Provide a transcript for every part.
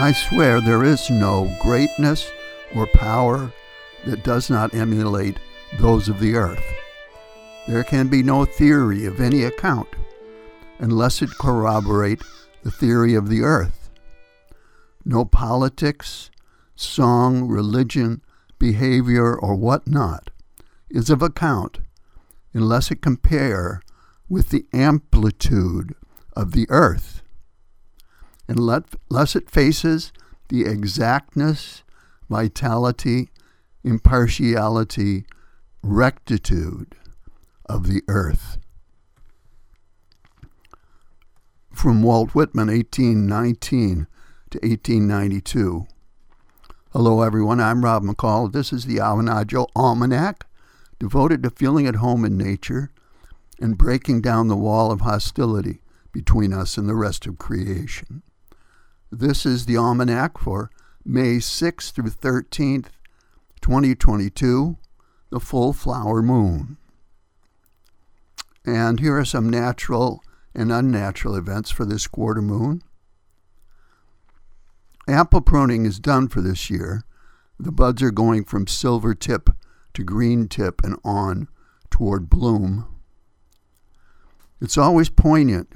I swear there is no greatness or power that does not emulate those of the earth. There can be no theory of any account unless it corroborate the theory of the earth. No politics, song, religion, behavior, or what not is of account unless it compare with the amplitude of the earth, unless it faces the exactness, vitality, impartiality, rectitude of the earth. From Walt Whitman, 1819 to 1892. Hello, everyone. I'm Rob McCall. This is the Awanadjo Almanac, devoted to feeling at home in nature and breaking down the wall of hostility between us and the rest of creation. This is the Almanac for May 6th through 13th, 2022, the full flower moon. And here are some natural and unnatural events for this quarter moon. Apple pruning is done for this year. The buds are going from silver tip to green tip and on toward bloom. It's always poignant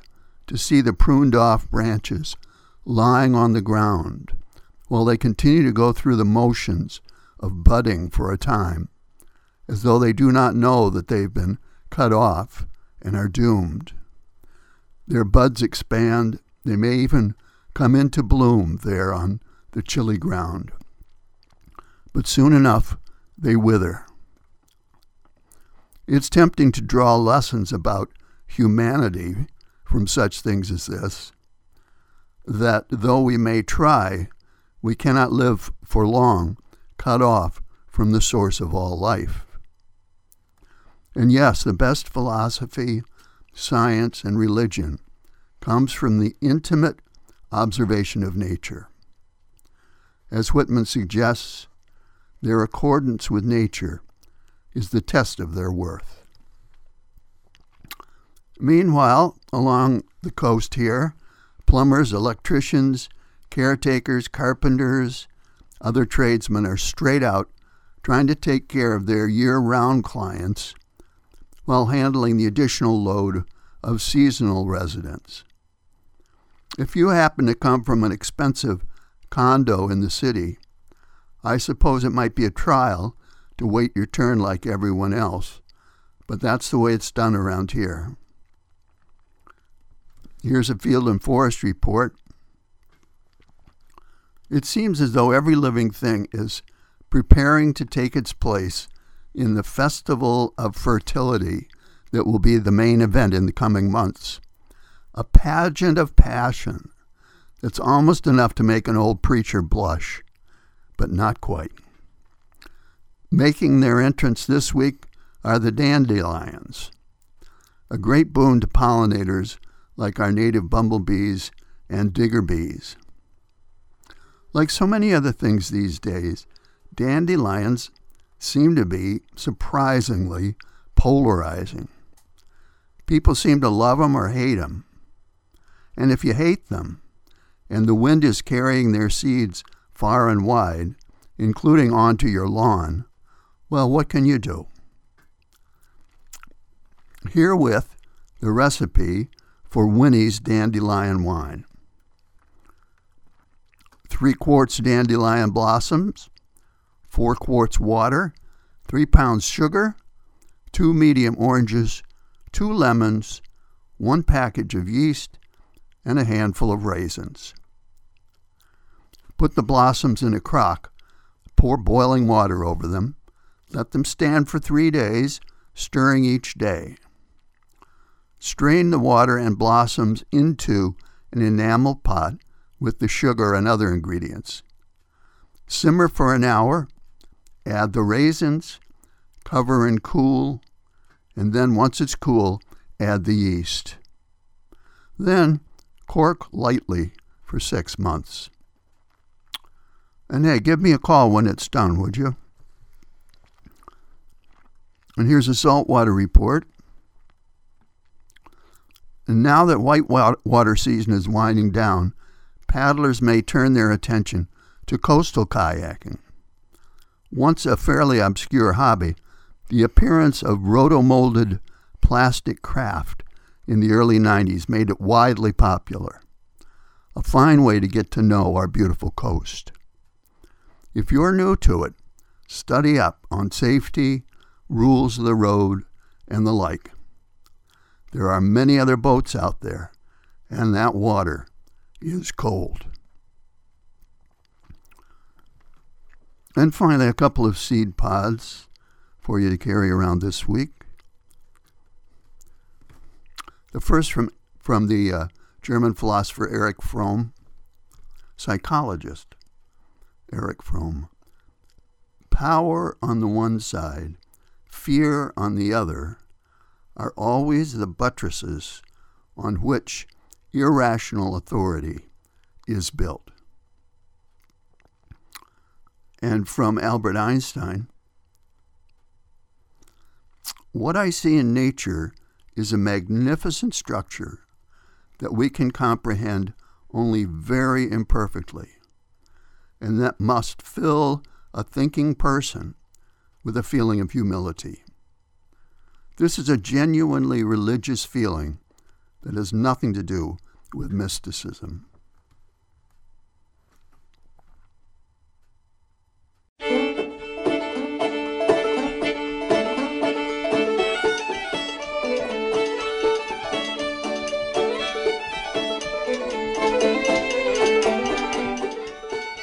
to see the pruned off branches lying on the ground while they continue to go through the motions of budding for a time, as though they do not know that they've been cut off and are doomed. Their buds expand, they may even come into bloom there on the chilly ground. But soon enough, they wither. It's tempting to draw lessons about humanity from such things as this that though we may try, we cannot live for long cut off from the source of all life. And yes, the best philosophy, science, and religion comes from the intimate observation of nature. As Whitman suggests, their accordance with nature is the test of their worth. Meanwhile, along the coast here, plumbers, electricians, caretakers, carpenters, other tradesmen are straight out trying to take care of their year round clients while handling the additional load of seasonal residents. If you happen to come from an expensive condo in the city, I suppose it might be a trial to wait your turn like everyone else, but that's the way it's done around here. Here's a field and forest report. It seems as though every living thing is preparing to take its place in the festival of fertility that will be the main event in the coming months. A pageant of passion that's almost enough to make an old preacher blush, but not quite. Making their entrance this week are the dandelions, a great boon to pollinators like our native bumblebees and digger bees. Like so many other things these days, dandelions seem to be surprisingly polarizing. People seem to love them or hate them. And if you hate them, and the wind is carrying their seeds far and wide, including onto your lawn, well, what can you do? Herewith, the recipe for Winnie's dandelion wine. Three quarts dandelion blossoms, four quarts water, three pounds sugar, two medium oranges, two lemons, one package of yeast, and a handful of raisins. Put the blossoms in a crock, pour boiling water over them, let them stand for three days, stirring each day. Strain the water and blossoms into an enamel pot with the sugar and other ingredients. Simmer for an hour, add the raisins, cover and cool, and then once it's cool, add the yeast. Then cork lightly for six months. And hey, give me a call when it's done, would you? And here's a saltwater report. And now that whitewater season is winding down, paddlers may turn their attention to coastal kayaking. Once a fairly obscure hobby, the appearance of rotomolded plastic craft in the early 90s made it widely popular. A fine way to get to know our beautiful coast. If you're new to it, study up on safety, rules of the road, and the like. There are many other boats out there, and that water is cold. And finally, a couple of seed pods for you to carry around this week. The first from, from the uh, German philosopher Erich Fromm, psychologist Erich Fromm. Power on the one side, fear on the other, are always the buttresses on which irrational authority is built. And from Albert Einstein, what I see in nature is a magnificent structure that we can comprehend only very imperfectly, and that must fill a thinking person with a feeling of humility. This is a genuinely religious feeling that has nothing to do with mysticism.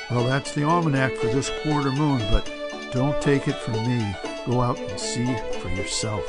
Well, that's the almanac for this quarter moon, but don't take it from me. Go out and see for yourself.